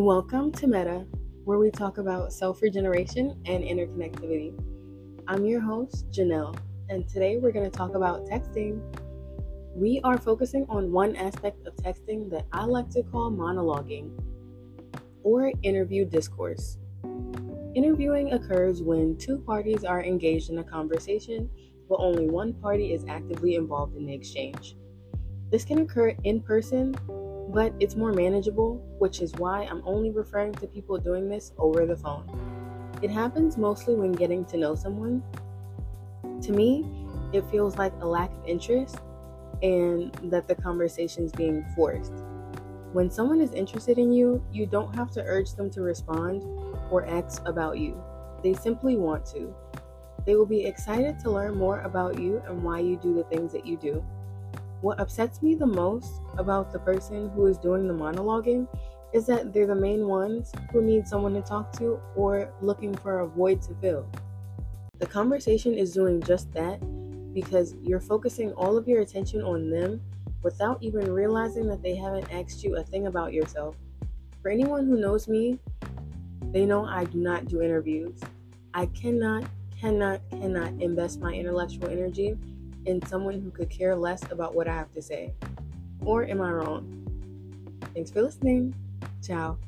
Welcome to Meta, where we talk about self regeneration and interconnectivity. I'm your host, Janelle, and today we're going to talk about texting. We are focusing on one aspect of texting that I like to call monologuing or interview discourse. Interviewing occurs when two parties are engaged in a conversation, but only one party is actively involved in the exchange. This can occur in person but it's more manageable, which is why I'm only referring to people doing this over the phone. It happens mostly when getting to know someone. To me, it feels like a lack of interest and that the conversation is being forced. When someone is interested in you, you don't have to urge them to respond or ask about you. They simply want to. They will be excited to learn more about you and why you do the things that you do. What upsets me the most about the person who is doing the monologuing is that they're the main ones who need someone to talk to or looking for a void to fill. The conversation is doing just that because you're focusing all of your attention on them without even realizing that they haven't asked you a thing about yourself. For anyone who knows me, they know I do not do interviews. I cannot, cannot, cannot invest my intellectual energy in someone who could care less about what I have to say? Or am I wrong? Thanks for listening. Ciao.